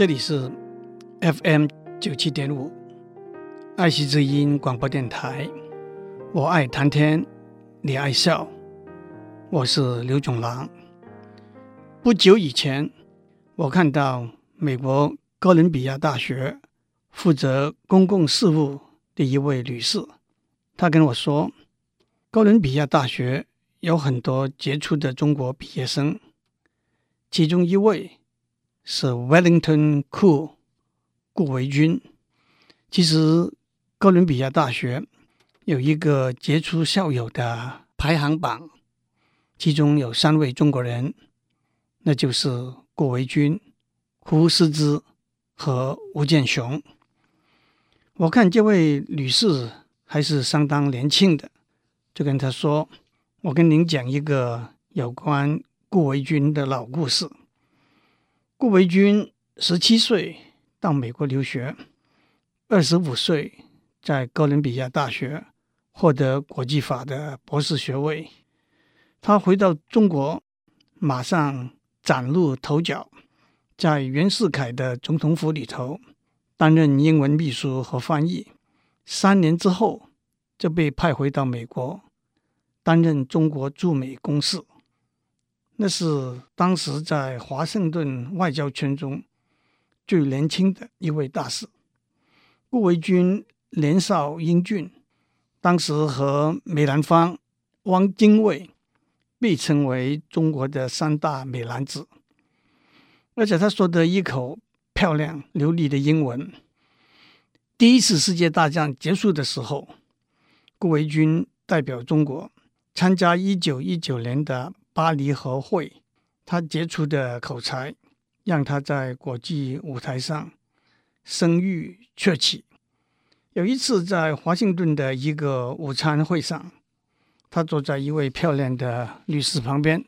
这里是 FM 九七点五爱惜之音广播电台。我爱谈天，你爱笑，我是刘总郎。不久以前，我看到美国哥伦比亚大学负责公共事务的一位女士，她跟我说，哥伦比亚大学有很多杰出的中国毕业生，其中一位。是 Wellington Koo 顾维钧。其实，哥伦比亚大学有一个杰出校友的排行榜，其中有三位中国人，那就是顾维钧、胡适之和吴健雄。我看这位女士还是相当年轻的，就跟她说：“我跟您讲一个有关顾维钧的老故事。”顾维钧十七岁到美国留学，二十五岁在哥伦比亚大学获得国际法的博士学位。他回到中国，马上崭露头角，在袁世凯的总统府里头担任英文秘书和翻译。三年之后，就被派回到美国，担任中国驻美公使。那是当时在华盛顿外交圈中最年轻的一位大使。顾维钧年少英俊，当时和梅兰芳、汪精卫被称为中国的三大美男子，而且他说的一口漂亮流利的英文。第一次世界大战结束的时候，顾维钧代表中国参加一九一九年的。巴黎和会，他杰出的口才让他在国际舞台上声誉鹊起。有一次，在华盛顿的一个午餐会上，他坐在一位漂亮的女士旁边。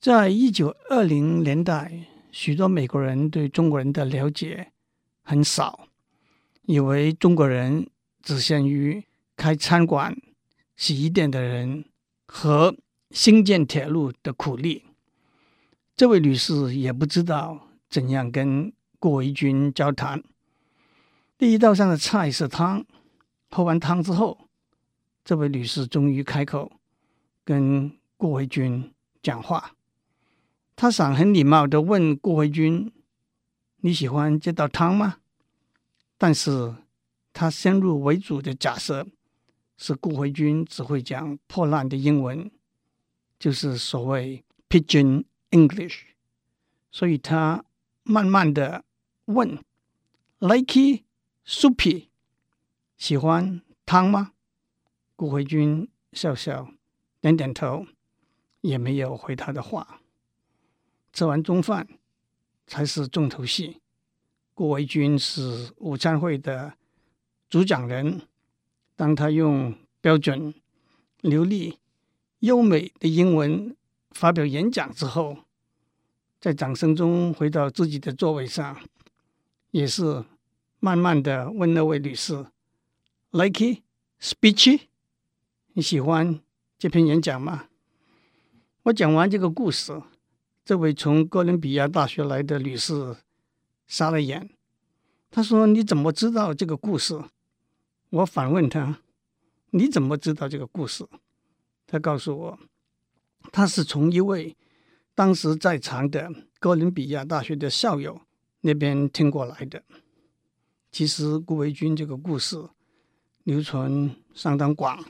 在一九二零年代，许多美国人对中国人的了解很少，以为中国人只限于开餐馆、洗衣店的人和。兴建铁路的苦力，这位女士也不知道怎样跟顾维钧交谈。第一道上的菜是汤，喝完汤之后，这位女士终于开口跟顾维钧讲话。她想很礼貌地问顾维钧：“你喜欢这道汤吗？”但是她先入为主的假设是顾维钧只会讲破烂的英文。就是所谓 Pigeon English，所以他慢慢的问：“Likey soupy，喜欢汤吗？”顾维钧笑笑，点点头，也没有回他的话。吃完中饭才是重头戏。顾维钧是午餐会的主讲人，当他用标准流利。优美的英文发表演讲之后，在掌声中回到自己的座位上，也是慢慢的问那位女士：“Likey speechy？你喜欢这篇演讲吗？”我讲完这个故事，这位从哥伦比亚大学来的女士傻了眼。她说：“你怎么知道这个故事？”我反问她：“你怎么知道这个故事？”他告诉我，他是从一位当时在场的哥伦比亚大学的校友那边听过来的。其实顾维钧这个故事流传相当广，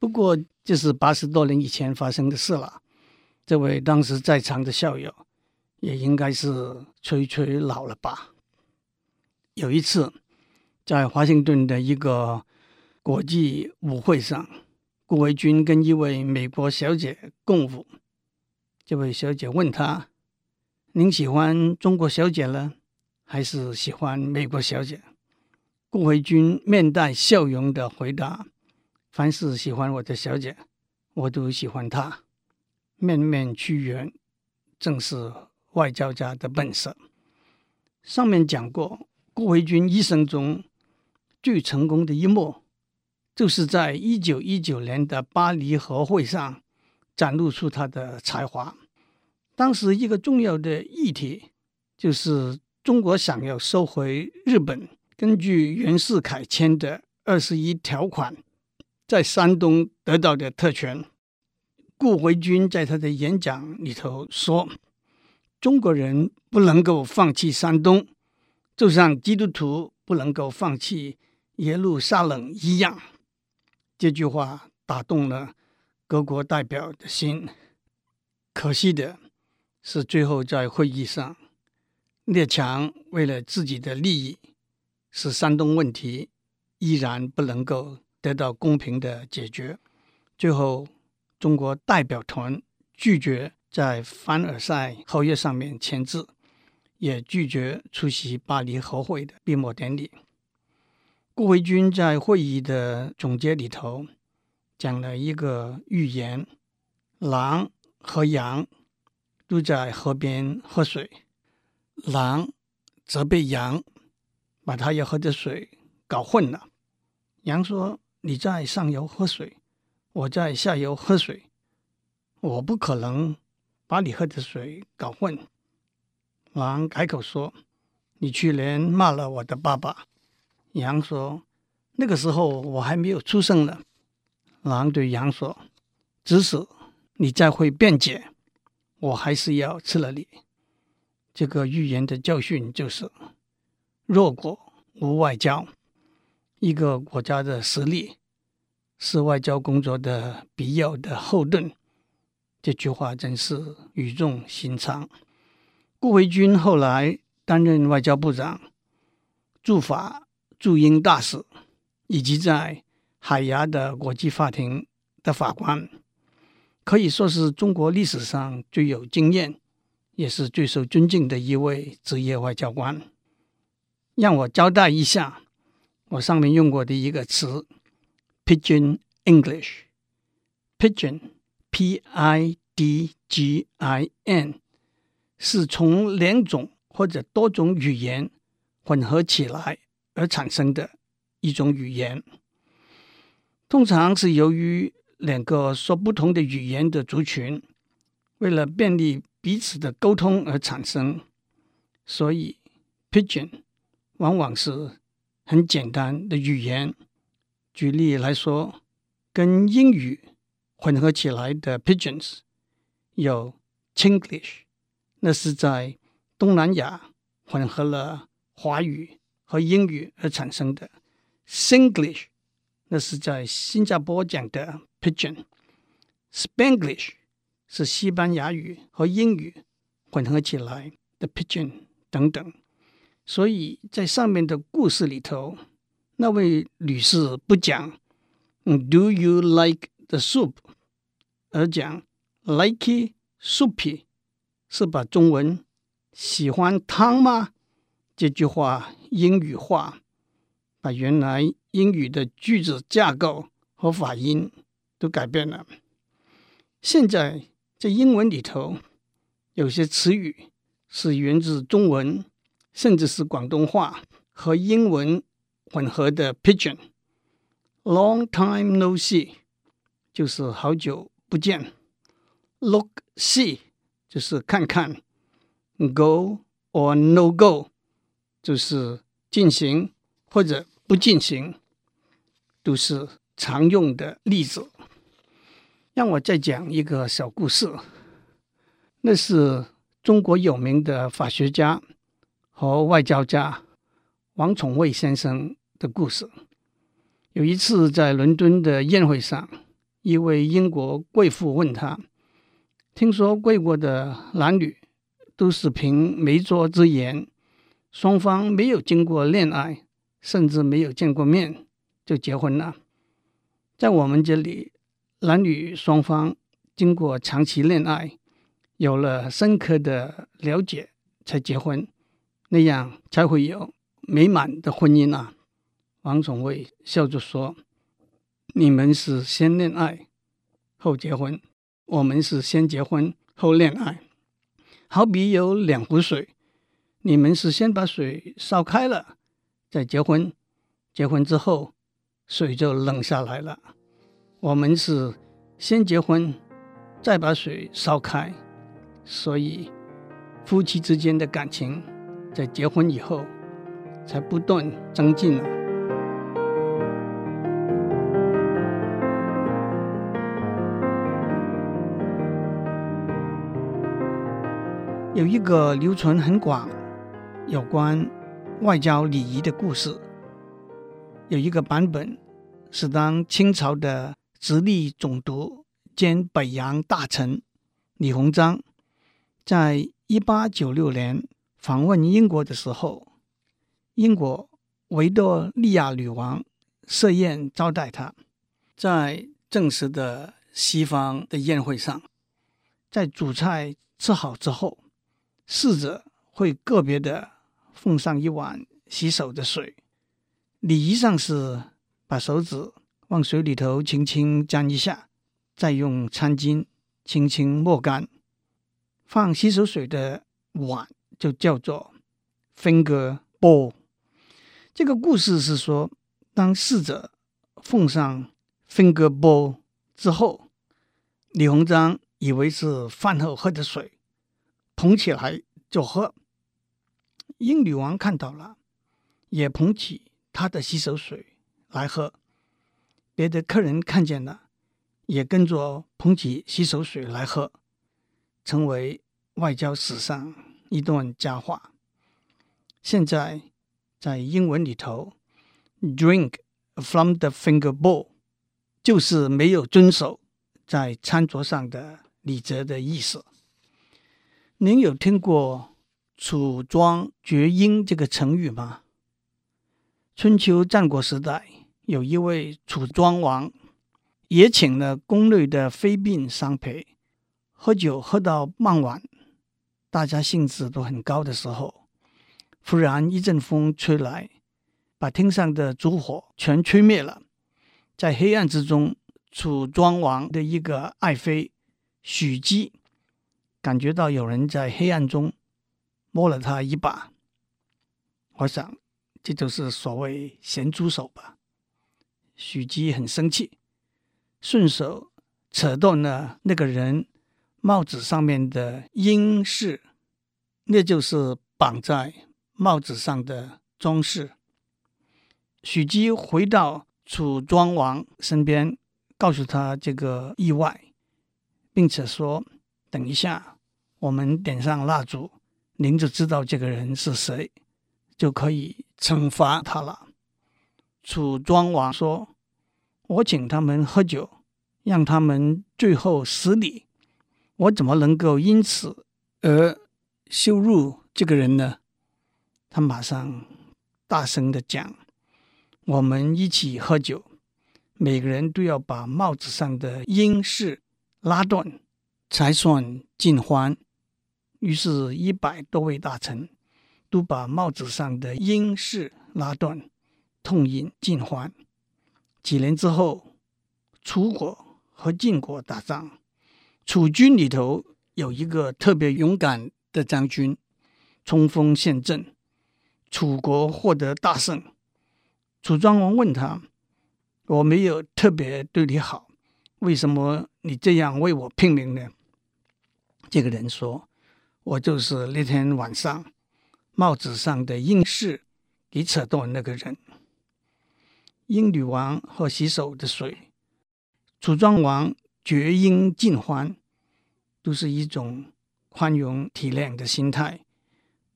不过这是八十多年以前发生的事了。这位当时在场的校友也应该是垂垂老了吧。有一次，在华盛顿的一个国际舞会上。顾维钧跟一位美国小姐共舞，这位小姐问他：“您喜欢中国小姐呢，还是喜欢美国小姐？”顾维钧面带笑容的回答：“凡是喜欢我的小姐，我都喜欢她。面面俱圆，正是外交家的本色。”上面讲过，顾维钧一生中最成功的一幕。就是在一九一九年的巴黎和会上展露出他的才华。当时一个重要的议题就是中国想要收回日本根据袁世凯签的二十一条款在山东得到的特权。顾维钧在他的演讲里头说：“中国人不能够放弃山东，就像基督徒不能够放弃耶路撒冷一样。”这句话打动了各国代表的心。可惜的是，最后在会议上，列强为了自己的利益，使山东问题依然不能够得到公平的解决。最后。中国代表团拒绝在凡尔赛合约上面签字，也拒绝出席巴黎和会的闭幕典礼。顾维钧在会议的总结里头讲了一个寓言：狼和羊都在河边喝水，狼责备羊把他要喝的水搞混了。羊说：“你在上游喝水。”我在下游喝水，我不可能把你喝的水搞混。狼改口说：“你去年骂了我的爸爸。”羊说：“那个时候我还没有出生呢。”狼对羊说：“即使你再会辩解，我还是要吃了你。”这个寓言的教训就是：弱国无外交，一个国家的实力。是外交工作的必要的后盾，这句话真是语重心长。顾维钧后来担任外交部长、驻法驻英大使，以及在海牙的国际法庭的法官，可以说是中国历史上最有经验，也是最受尊敬的一位职业外交官。让我交代一下，我上面用过的一个词。Pidgin English，Pidgin，P-I-D-G-I-N，是从两种或者多种语言混合起来而产生的一种语言。通常是由于两个说不同的语言的族群，为了便利彼此的沟通而产生，所以，Pigeon 往往是很简单的语言。举例来说，跟英语混合起来的 Pigeons 有 Chinglish，那是在东南亚混合了华语和英语而产生的；Singlish，那是在新加坡讲的 Pidgin；Spanglish 是西班牙语和英语混合起来的 Pidgin 等等。所以在上面的故事里头。那位女士不讲 "Do you like the soup"，而讲 "Likey soupy"，是把中文“喜欢汤吗”这句话英语化，把原来英语的句子架构和发音都改变了。现在在英文里头，有些词语是源自中文，甚至是广东话和英文。混合的 Pigeon，Long time no see，就是好久不见；Look see，就是看看；Go or no go，就是进行或者不进行，都是常用的例子。让我再讲一个小故事，那是中国有名的法学家和外交家王宠惠先生的故事。有一次在伦敦的宴会上，一位英国贵妇问他：“听说贵国的男女都是凭媒妁之言，双方没有经过恋爱，甚至没有见过面就结婚了。在我们这里，男女双方经过长期恋爱，有了深刻的了解才结婚，那样才会有美满的婚姻啊。”王宠惠笑着说：“你们是先恋爱后结婚，我们是先结婚后恋爱。好比有两壶水，你们是先把水烧开了再结婚，结婚之后水就冷下来了。我们是先结婚再把水烧开，所以夫妻之间的感情在结婚以后才不断增进了。有一个流传很广有关外交礼仪的故事，有一个版本是当清朝的直隶总督兼北洋大臣李鸿章。在一八九六年访问英国的时候，英国维多利亚女王设宴招待他。在正式的西方的宴会上，在主菜吃好之后，侍者会个别的奉上一碗洗手的水。礼仪上是把手指往水里头轻轻沾一下，再用餐巾轻轻抹干。放洗手水的碗就叫做 finger bowl。这个故事是说，当侍者奉上 finger bowl 之后，李鸿章以为是饭后喝的水，捧起来就喝。英女王看到了，也捧起他的洗手水来喝。别的客人看见了，也跟着捧起洗手水来喝。成为外交史上一段佳话。现在在英文里头，“drink from the finger bowl” 就是没有遵守在餐桌上的礼则的意思。您有听过“楚庄绝缨”这个成语吗？春秋战国时代，有一位楚庄王，也请了宫内的妃嫔相陪。喝酒喝到傍晚，大家兴致都很高的时候，忽然一阵风吹来，把厅上的烛火全吹灭了。在黑暗之中，楚庄王的一个爱妃许姬感觉到有人在黑暗中摸了他一把。我想，这就是所谓咸猪手吧。许姬很生气，顺手扯断了那个人。帽子上面的鹰饰，那就是绑在帽子上的装饰。许姬回到楚庄王身边，告诉他这个意外，并且说：“等一下，我们点上蜡烛，您就知道这个人是谁，就可以惩罚他了。”楚庄王说：“我请他们喝酒，让他们最后失礼。”我怎么能够因此而羞辱这个人呢？他马上大声的讲：“我们一起喝酒，每个人都要把帽子上的鹰饰拉断，才算尽欢。”于是，一百多位大臣都把帽子上的缨饰拉断，痛饮尽欢。几年之后，楚国和晋国打仗。楚军里头有一个特别勇敢的将军，冲锋陷阵，楚国获得大胜。楚庄王问他：“我没有特别对你好，为什么你这样为我拼命呢？”这个人说：“我就是那天晚上帽子上的硬饰给扯断那个人。”英女王喝洗手的水，楚庄王。绝英尽欢，都是一种宽容体谅的心态，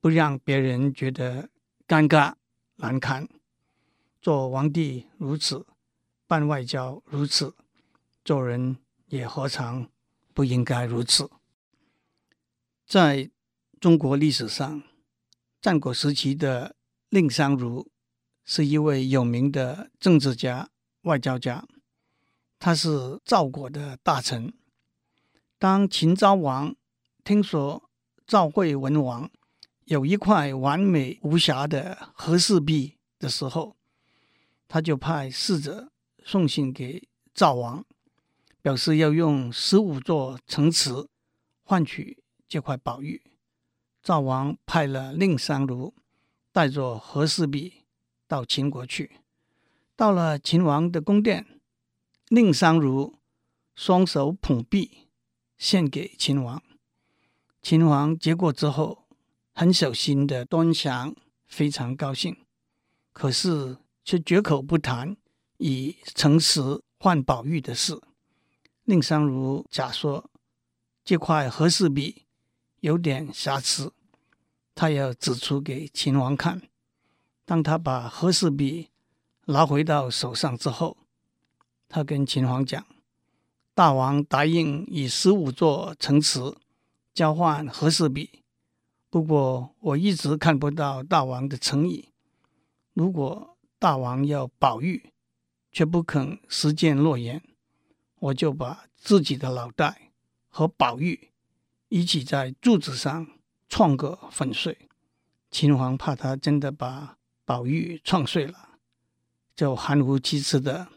不让别人觉得尴尬难堪。做皇帝如此，办外交如此，做人也何尝不应该如此？在中国历史上，战国时期的蔺相如是一位有名的政治家、外交家。他是赵国的大臣。当秦昭王听说赵惠文王有一块完美无瑕的和氏璧的时候，他就派使者送信给赵王，表示要用十五座城池换取这块宝玉。赵王派了蔺相如带着和氏璧到秦国去，到了秦王的宫殿。蔺相如双手捧璧献给秦王，秦王接过之后很小心的端详，非常高兴，可是却绝口不谈以诚实换宝玉的事。蔺相如假说这块和氏璧有点瑕疵，他要指出给秦王看。当他把和氏璧拿回到手上之后，他跟秦王讲：“大王答应以十五座城池交换和氏璧，不过我一直看不到大王的诚意。如果大王要宝玉，却不肯实践诺言，我就把自己的脑袋和宝玉一起在柱子上撞个粉碎。”秦王怕他真的把宝玉撞碎了，就含糊其辞的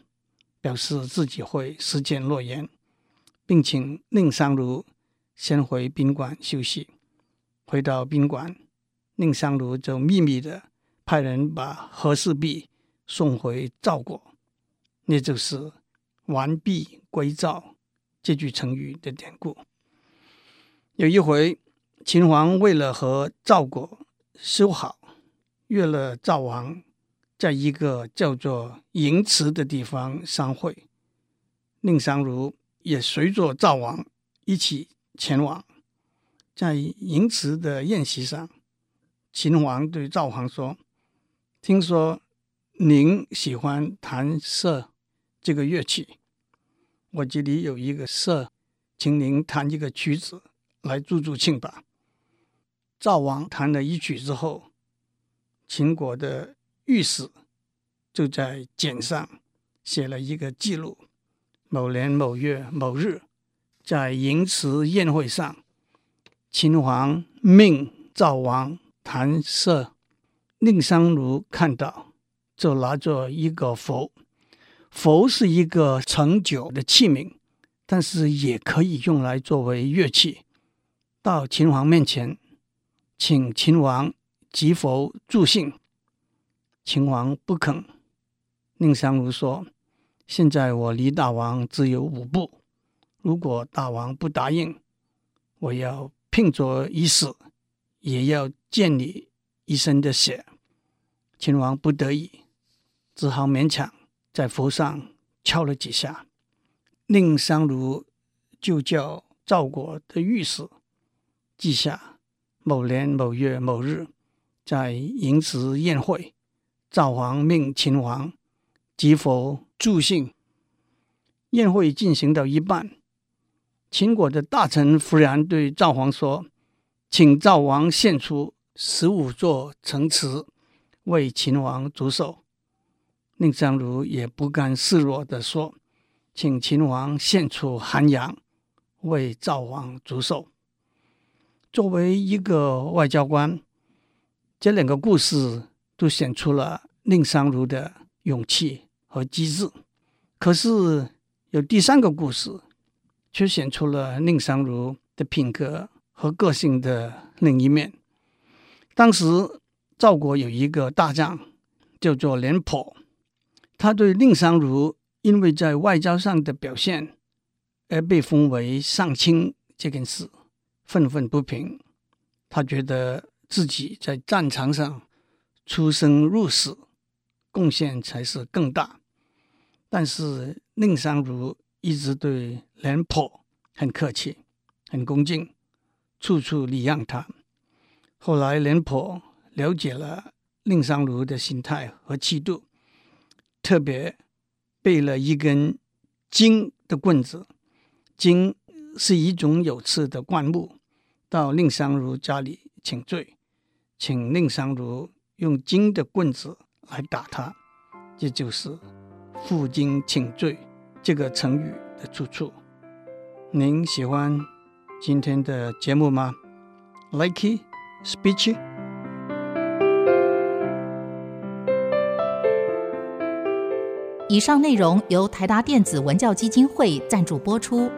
表示自己会实践诺言，并请蔺相如先回宾馆休息。回到宾馆，蔺相如就秘密的派人把和氏璧送回赵国，那就是“完璧归赵”这句成语的典故。有一回，秦王为了和赵国修好。约了赵王，在一个叫做荥池的地方相会。蔺相如也随着赵王一起前往。在荥池的宴席上，秦王对赵王说：“听说您喜欢弹瑟这个乐器，我这里有一个瑟，请您弹一个曲子来助助兴吧。”赵王弹了一曲之后。秦国的御史就在简上写了一个记录：某年某月某日，在荥池宴会上，秦王命赵王弹瑟。蔺相如看到，就拿着一个鼙，鼙是一个盛酒的器皿，但是也可以用来作为乐器，到秦王面前，请秦王。击鼙助兴，秦王不肯。蔺相如说：“现在我离大王只有五步，如果大王不答应，我要拼着一死，也要溅你一身的血。”秦王不得已，只好勉强在佛上敲了几下。蔺相如就叫赵国的御史记下某年某月某日。在荥池宴会，赵王命秦王击鼙助兴。宴会进行到一半，秦国的大臣忽然对赵王说：“请赵王献出十五座城池，为秦王祝寿。”蔺相如也不甘示弱地说：“请秦王献出韩阳，为赵王祝寿。”作为一个外交官。这两个故事都显出了蔺相如的勇气和机智，可是有第三个故事，却显出了蔺相如的品格和个性的另一面。当时赵国有一个大将叫做廉颇，他对蔺相如因为在外交上的表现而被封为上卿这件事愤愤不平，他觉得。自己在战场上出生入死，贡献才是更大。但是蔺相如一直对廉颇很客气、很恭敬，处处礼让他。后来廉颇了解了蔺相如的心态和气度，特别备了一根荆的棍子，荆是一种有刺的灌木，到蔺相如家里请罪。请蔺相如用金的棍子来打他，这就是“负荆请罪”这个成语的出处。您喜欢今天的节目吗？Likey speech。以上内容由台达电子文教基金会赞助播出。